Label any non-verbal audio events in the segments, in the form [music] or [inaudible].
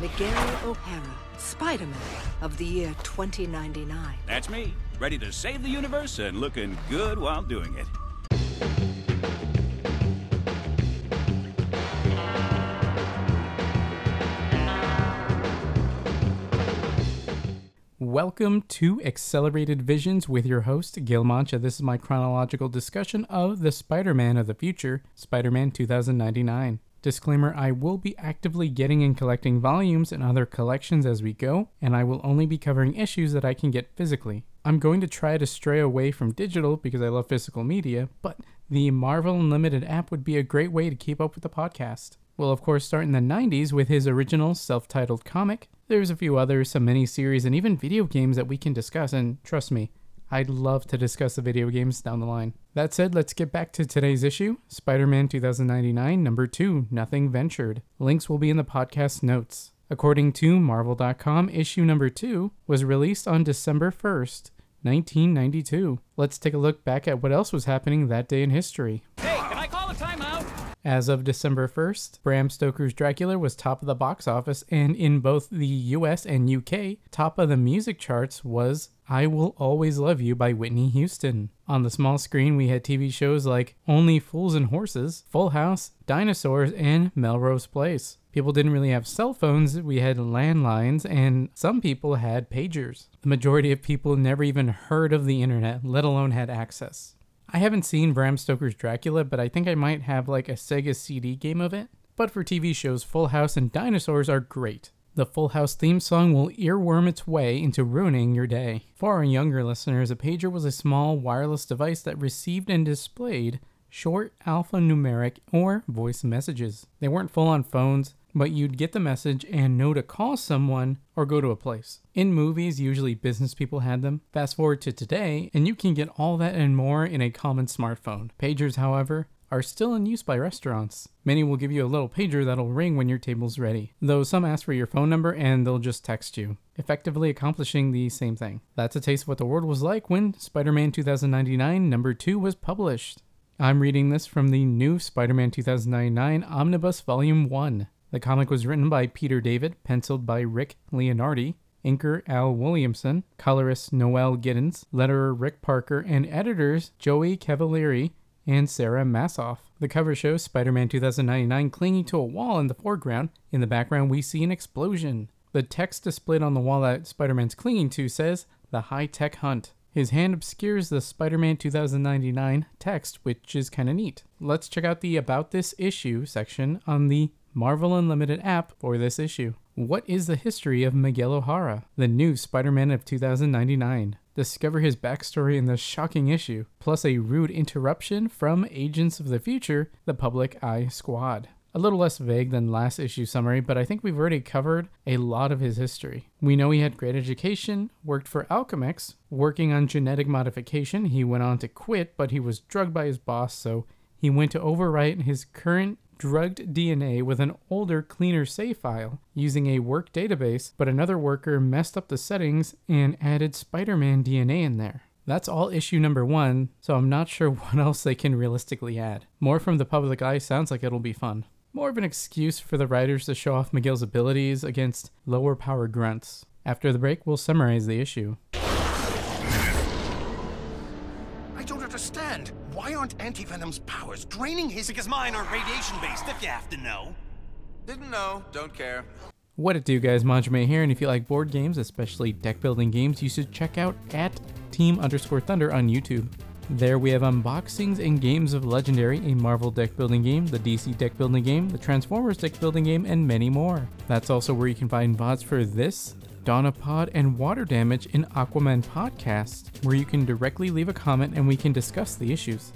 Miguel O'Hara, Spider-Man of the year 2099. That's me, ready to save the universe and looking good while doing it. Welcome to Accelerated Visions with your host, Gil Mancha. This is my chronological discussion of the Spider Man of the future, Spider Man 2099. Disclaimer I will be actively getting and collecting volumes and other collections as we go, and I will only be covering issues that I can get physically. I'm going to try to stray away from digital because I love physical media, but the Marvel Unlimited app would be a great way to keep up with the podcast. We'll, of course, start in the 90s with his original self titled comic. There's a few others, some miniseries, and even video games that we can discuss, and trust me, I'd love to discuss the video games down the line. That said, let's get back to today's issue Spider Man 2099, number 2 Nothing Ventured. Links will be in the podcast notes. According to Marvel.com, issue number 2 was released on December 1st, 1992. Let's take a look back at what else was happening that day in history. Hey, can I call a timeout? As of December 1st, Bram Stoker's Dracula was top of the box office, and in both the US and UK, top of the music charts was I Will Always Love You by Whitney Houston. On the small screen, we had TV shows like Only Fools and Horses, Full House, Dinosaurs, and Melrose Place. People didn't really have cell phones, we had landlines, and some people had pagers. The majority of people never even heard of the internet, let alone had access. I haven't seen Bram Stoker's Dracula, but I think I might have like a Sega CD game of it. But for TV shows, Full House and Dinosaurs are great. The Full House theme song will earworm its way into ruining your day. For our younger listeners, a pager was a small wireless device that received and displayed short alphanumeric or voice messages. They weren't full on phones, but you'd get the message and know to call someone or go to a place. In movies, usually business people had them. Fast forward to today, and you can get all that and more in a common smartphone. Pagers, however, are still in use by restaurants. Many will give you a little pager that'll ring when your table's ready, though some ask for your phone number and they'll just text you, effectively accomplishing the same thing. That's a taste of what the world was like when Spider Man 2099 number 2 was published. I'm reading this from the new Spider Man 2099 Omnibus Volume 1. The comic was written by Peter David, penciled by Rick Leonardi, inker Al Williamson, colorist Noel Giddens, letterer Rick Parker, and editors Joey Cavalieri and Sarah Massoff. The cover shows Spider Man 2099 clinging to a wall in the foreground. In the background, we see an explosion. The text displayed on the wall that Spider Man's clinging to says, The High Tech Hunt. His hand obscures the Spider Man 2099 text, which is kind of neat. Let's check out the About This Issue section on the Marvel Unlimited app for this issue. What is the history of Miguel O'Hara, the new Spider Man of 2099? Discover his backstory in this shocking issue, plus a rude interruption from Agents of the Future, the Public Eye Squad. A little less vague than last issue summary, but I think we've already covered a lot of his history. We know he had great education, worked for Alchemax, working on genetic modification. He went on to quit, but he was drugged by his boss, so he went to overwrite his current drugged DNA with an older, cleaner save file using a work database, but another worker messed up the settings and added Spider Man DNA in there. That's all issue number one, so I'm not sure [laughs] what else they can realistically add. More from the public eye sounds like it'll be fun. More of an excuse for the writers to show off Miguel's abilities against lower power grunts. After the break, we'll summarize the issue. Aren't Anti-Venom's powers draining his... Because mine are radiation-based, if you have to know. Didn't know, don't care. What it do, guys? Manjime here, and if you like board games, especially deck building games, you should check out at Team underscore Thunder on YouTube. There we have unboxings and games of Legendary, a Marvel deck building game, the DC deck building game, the Transformers deck building game, and many more. That's also where you can find VODs for this, Dawn of Pod, and Water Damage in Aquaman Podcast, where you can directly leave a comment and we can discuss the issues.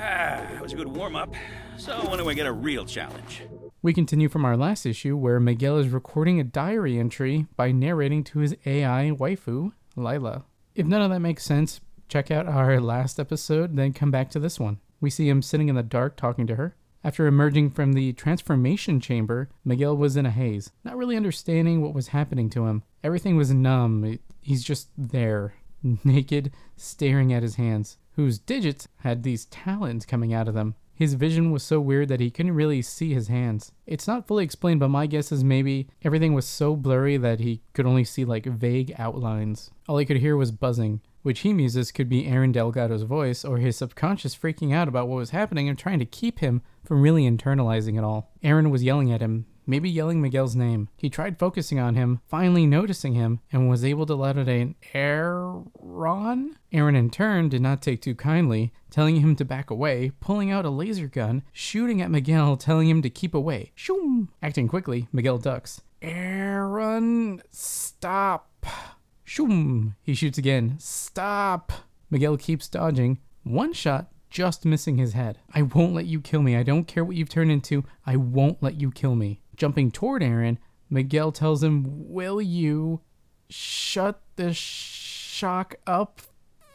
Ah, that was a good warm up. So when do we get a real challenge? We continue from our last issue where Miguel is recording a diary entry by narrating to his AI waifu, Lyla. If none of that makes sense, check out our last episode, then come back to this one. We see him sitting in the dark talking to her. After emerging from the transformation chamber, Miguel was in a haze, not really understanding what was happening to him. Everything was numb. He's just there, [laughs] naked, staring at his hands, whose digits had these talons coming out of them. His vision was so weird that he couldn't really see his hands. It's not fully explained, but my guess is maybe everything was so blurry that he could only see like vague outlines. All he could hear was buzzing, which he muses could be Aaron Delgado's voice or his subconscious freaking out about what was happening and trying to keep him from really internalizing it all. Aaron was yelling at him, maybe yelling Miguel's name. He tried focusing on him, finally noticing him, and was able to let out an Aaron? Aaron, in turn, did not take too kindly, telling him to back away, pulling out a laser gun, shooting at Miguel, telling him to keep away. Shoom! Acting quickly, Miguel ducks. Aaron, stop. Shoom! He shoots again. Stop! Miguel keeps dodging. One shot just missing his head. I won't let you kill me. I don't care what you've turned into. I won't let you kill me. Jumping toward Aaron, Miguel tells him, Will you shut the shock up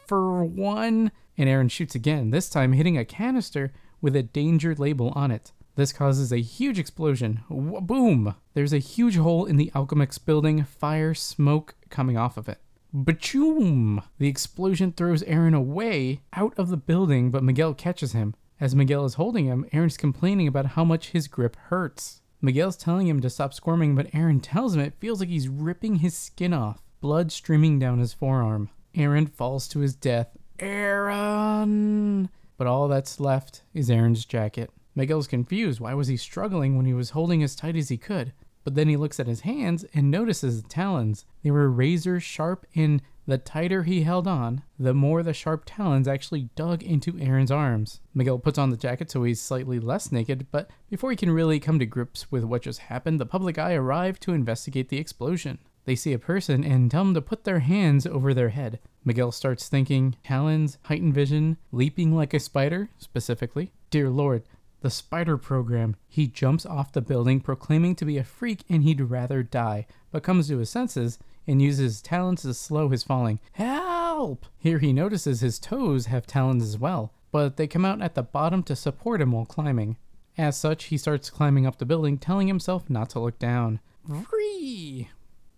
for one? And Aaron shoots again, this time hitting a canister with a danger label on it. This causes a huge explosion. Boom! There's a huge hole in the Alchemax building, fire, smoke coming off of it. Bachoom! The explosion throws Aaron away out of the building, but Miguel catches him. As Miguel is holding him, Aaron's complaining about how much his grip hurts. Miguel's telling him to stop squirming, but Aaron tells him it feels like he's ripping his skin off, blood streaming down his forearm. Aaron falls to his death. Aaron! But all that's left is Aaron's jacket. Miguel's confused. Why was he struggling when he was holding as tight as he could? But then he looks at his hands and notices the talons. They were razor sharp, and the tighter he held on, the more the sharp talons actually dug into Aaron's arms. Miguel puts on the jacket so he's slightly less naked, but before he can really come to grips with what just happened, the public eye arrive to investigate the explosion. They see a person and tell them to put their hands over their head. Miguel starts thinking, talons, heightened vision, leaping like a spider, specifically. Dear Lord, the spider program. He jumps off the building, proclaiming to be a freak and he'd rather die, but comes to his senses and uses his talons to slow his falling. Help! Here he notices his toes have talons as well, but they come out at the bottom to support him while climbing. As such, he starts climbing up the building, telling himself not to look down. Vree!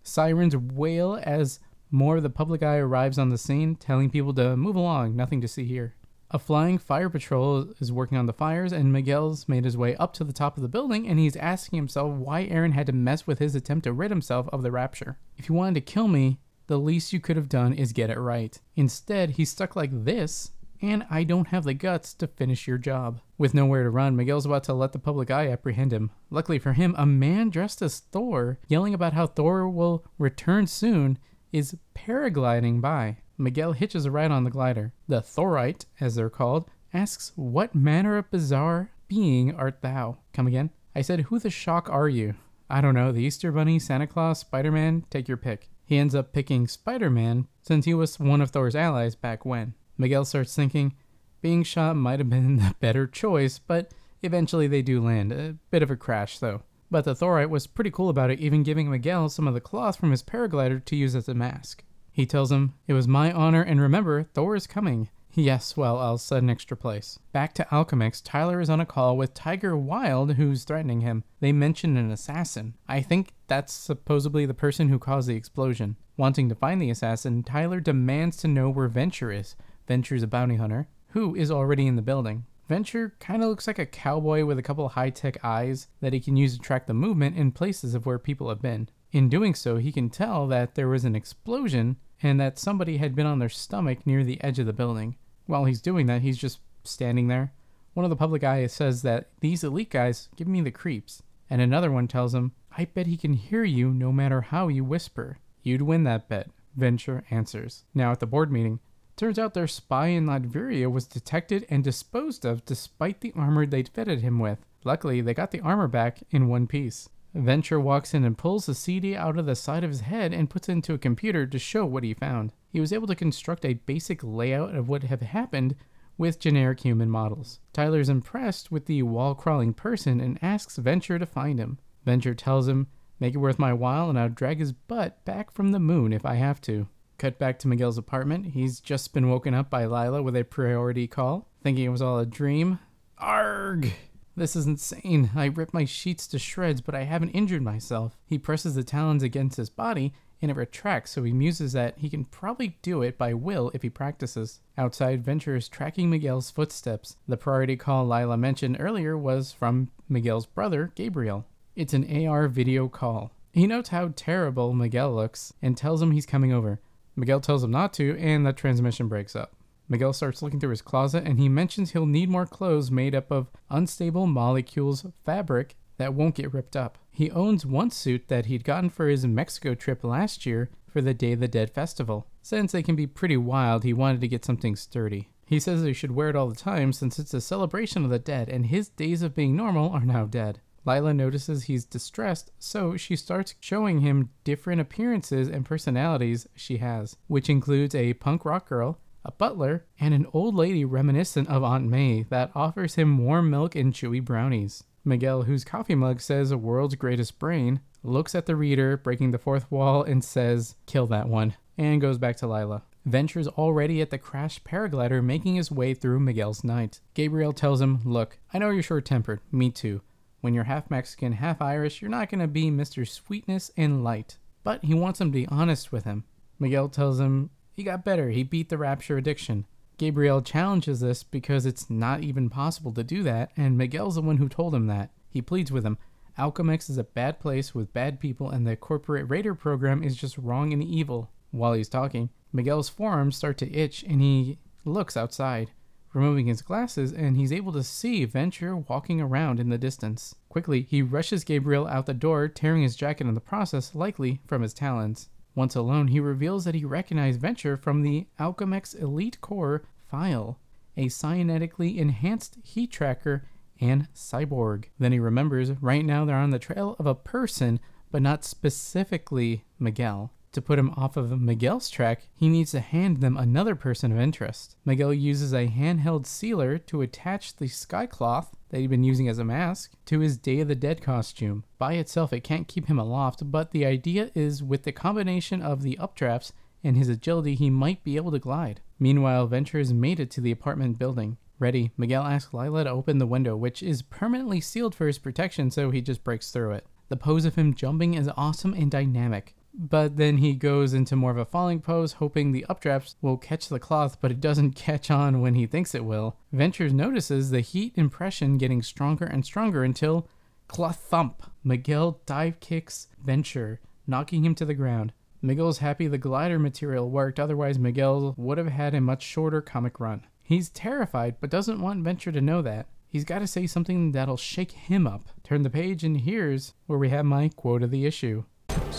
Sirens wail as more of the public eye arrives on the scene, telling people to move along, nothing to see here. A flying fire patrol is working on the fires, and Miguel's made his way up to the top of the building, and he's asking himself why Aaron had to mess with his attempt to rid himself of the rapture. If you wanted to kill me, the least you could have done is get it right. Instead, he's stuck like this, and I don't have the guts to finish your job. With nowhere to run, Miguel's about to let the public eye apprehend him. Luckily for him, a man dressed as Thor, yelling about how Thor will return soon, is paragliding by. Miguel hitches a ride on the glider. The Thorite, as they're called, asks, What manner of bizarre being art thou? Come again? I said, Who the shock are you? I don't know, the Easter Bunny, Santa Claus, Spider Man, take your pick. He ends up picking Spider Man since he was one of Thor's allies back when. Miguel starts thinking, being shot might have been [laughs] the better choice, but eventually they do land. A bit of a crash, though. But the Thorite was pretty cool about it, even giving Miguel some of the cloth from his paraglider to use as a mask. He tells him, It was my honor, and remember, Thor is coming. Yes, well, I'll set an extra place. Back to Alchemax, Tyler is on a call with Tiger Wylde, who's threatening him. They mention an assassin. I think that's supposedly the person who caused the explosion. Wanting to find the assassin, Tyler demands to know where Venture is. Venture's a bounty hunter, who is already in the building. Venture kind of looks like a cowboy with a couple high tech eyes that he can use to track the movement in places of where people have been. In doing so, he can tell that there was an explosion and that somebody had been on their stomach near the edge of the building. While he's doing that, he's just standing there. One of the public eyes says that these elite guys give me the creeps, and another one tells him, I bet he can hear you no matter how you whisper. You'd win that bet, Venture answers. Now at the board meeting, Turns out their spy in Latveria was detected and disposed of despite the armor they'd fitted him with. Luckily, they got the armor back in one piece. Venture walks in and pulls the CD out of the side of his head and puts it into a computer to show what he found. He was able to construct a basic layout of what had happened with generic human models. Tyler's impressed with the wall crawling person and asks Venture to find him. Venture tells him, Make it worth my while and I'll drag his butt back from the moon if I have to. Cut back to Miguel's apartment. He's just been woken up by Lyla with a priority call, thinking it was all a dream. Arg! This is insane. I rip my sheets to shreds, but I haven't injured myself. He presses the talons against his body, and it retracts, so he muses that he can probably do it by will if he practices. Outside, Venture is tracking Miguel's footsteps. The priority call Lyla mentioned earlier was from Miguel's brother, Gabriel. It's an AR video call. He notes how terrible Miguel looks and tells him he's coming over. Miguel tells him not to, and the transmission breaks up. Miguel starts looking through his closet and he mentions he'll need more clothes made up of unstable molecules fabric that won't get ripped up. He owns one suit that he'd gotten for his Mexico trip last year for the Day of the Dead festival. Since they can be pretty wild, he wanted to get something sturdy. He says he should wear it all the time since it's a celebration of the dead and his days of being normal are now dead. Lyla notices he's distressed, so she starts showing him different appearances and personalities she has, which includes a punk rock girl, a butler, and an old lady reminiscent of Aunt May that offers him warm milk and chewy brownies. Miguel, whose coffee mug says world's greatest brain, looks at the reader, breaking the fourth wall, and says, Kill that one, and goes back to Lyla. Venture's already at the crashed paraglider making his way through Miguel's night. Gabriel tells him, Look, I know you're short tempered, me too. When you're half Mexican, half Irish, you're not to be Mr. Sweetness and Light. But he wants him to be honest with him. Miguel tells him he got better, he beat the rapture addiction. Gabriel challenges this because it's not even possible to do that, and Miguel's the one who told him that. He pleads with him Alchemax is a bad place with bad people, and the corporate raider program is just wrong and evil. While he's talking, Miguel's forearms start to itch, and he looks outside removing his glasses, and he's able to see Venture walking around in the distance. Quickly, he rushes Gabriel out the door, tearing his jacket in the process, likely from his talons. Once alone, he reveals that he recognized Venture from the Alchemax Elite Core file, a cybernetically enhanced heat tracker and cyborg. Then he remembers right now they're on the trail of a person, but not specifically Miguel. To put him off of Miguel's track, he needs to hand them another person of interest. Miguel uses a handheld sealer to attach the skycloth that he'd been using as a mask to his Day of the Dead costume. By itself, it can't keep him aloft, but the idea is with the combination of the updrafts and his agility, he might be able to glide. Meanwhile, Venture has made it to the apartment building. Ready, Miguel asks Lyla to open the window, which is permanently sealed for his protection, so he just breaks through it. The pose of him jumping is awesome and dynamic but then he goes into more of a falling pose, hoping the updrafts will catch the cloth, but it doesn't [laughs] catch on when he thinks it will. Ventures notices the heat impression getting stronger and stronger until cloth thump. Miguel dive kicks Venture, knocking him to the ground. Miguel's happy the glider material worked, otherwise, Miguel would have had a much shorter comic run. He's terrified, but doesn't want Venture to know that. He's got to say something that'll shake him up. Turn the page, and here's where we have my quote of the issue.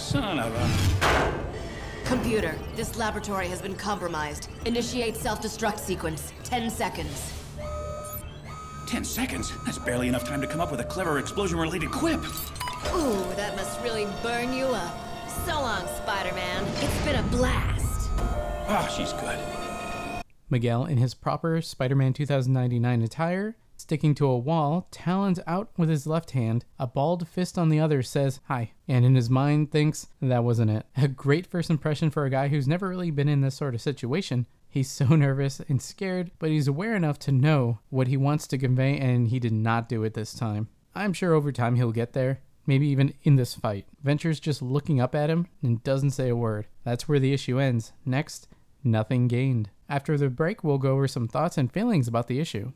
Son of a... Computer, this laboratory has been compromised. Initiate self-destruct sequence. Ten seconds. Ten seconds? That's barely enough time to come up with a clever explosion-related quip. Ooh, that must really burn you up. So long, Spider-Man. It's been a blast. Ah, oh, she's good. Miguel, in his proper Spider Man 2099 attire, Sticking to a wall, talons out with his left hand, a balled fist on the other, says hi, and in his mind thinks that wasn't it. A great first impression for a guy who's never really been in this sort of situation. He's so [laughs] nervous and scared, but he's aware enough to know what he wants to convey, and he did not do it this time. I'm sure over time he'll get there, maybe even in this fight. Venture's just looking up at him and doesn't say a word. That's where the issue ends. Next, nothing gained. After the break, we'll go over some thoughts and feelings about the issue.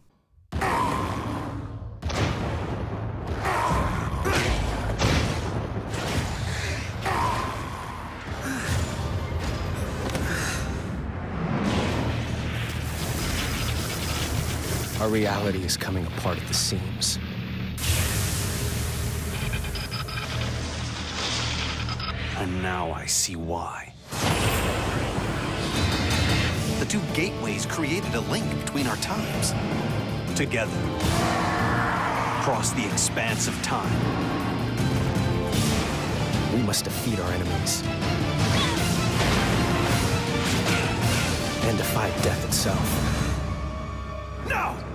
Our reality is coming apart at the seams. And now I see why. The two gateways created a link between our times. Together. Across the expanse of time. We must defeat our enemies. And defy death itself. No!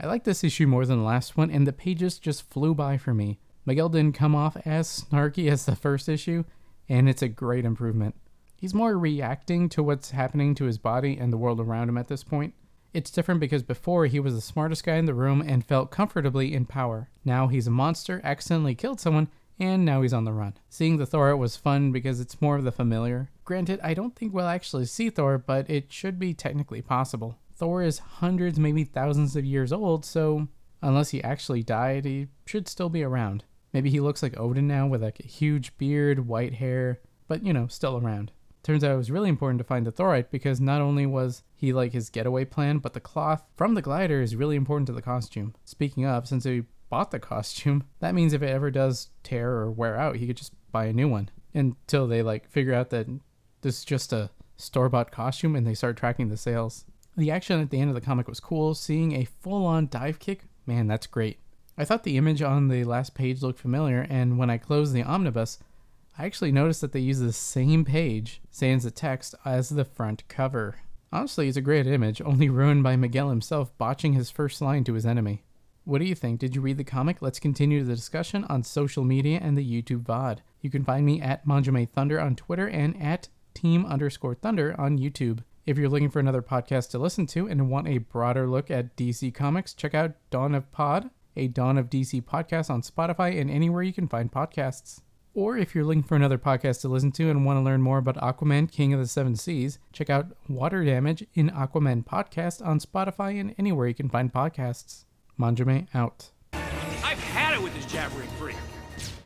I like this issue more than the last one, and the pages just flew by for me. Miguel didn't come off as snarky as the first issue, and it's a great improvement. He's more reacting to what's happening to his body and the world around him at this point. It's different because before he was the smartest guy in the room and felt comfortably in power. Now he's a monster, accidentally killed someone, and now he's on the run. Seeing the Thor art was fun because it's more of the familiar. Granted, I don't think we'll actually see Thor, but it should be technically possible. Thor is hundreds, maybe thousands of years old, so unless he actually died, he should still be around. Maybe he looks like Odin now with like a huge beard, white hair, but you know, still around. Turns out it was really important to find the Thorite because not only was he like his getaway plan, but the cloth from the glider is really important to the costume. Speaking of, since he bought the costume, that means if it ever does tear or wear out, he could just buy a new one until they like figure out that this is just a store bought costume and they start tracking the sales. The action at the end of the comic was cool. Seeing a full on dive kick, man, that's great. I thought the image on the last page looked familiar, and when I closed the omnibus, I actually noticed that they use the same page, sans the text, as the front cover. Honestly, it's a great image, only ruined by Miguel himself botching his first line to his enemy. What do you think? Did you read the comic? Let's continue the discussion on social media and the YouTube VOD. You can find me at Manjame Thunder on Twitter and at Team underscore Thunder on YouTube. If you're looking for another podcast to listen to and want a broader look at DC Comics, check out Dawn of Pod, a Dawn of DC podcast on Spotify and anywhere you can find podcasts. Or if you're looking for another podcast to listen to and want to learn more about Aquaman, King of the Seven Seas, check out Water Damage in Aquaman Podcast on Spotify and anywhere you can find podcasts. Manjame out. I've had it with this jabbering.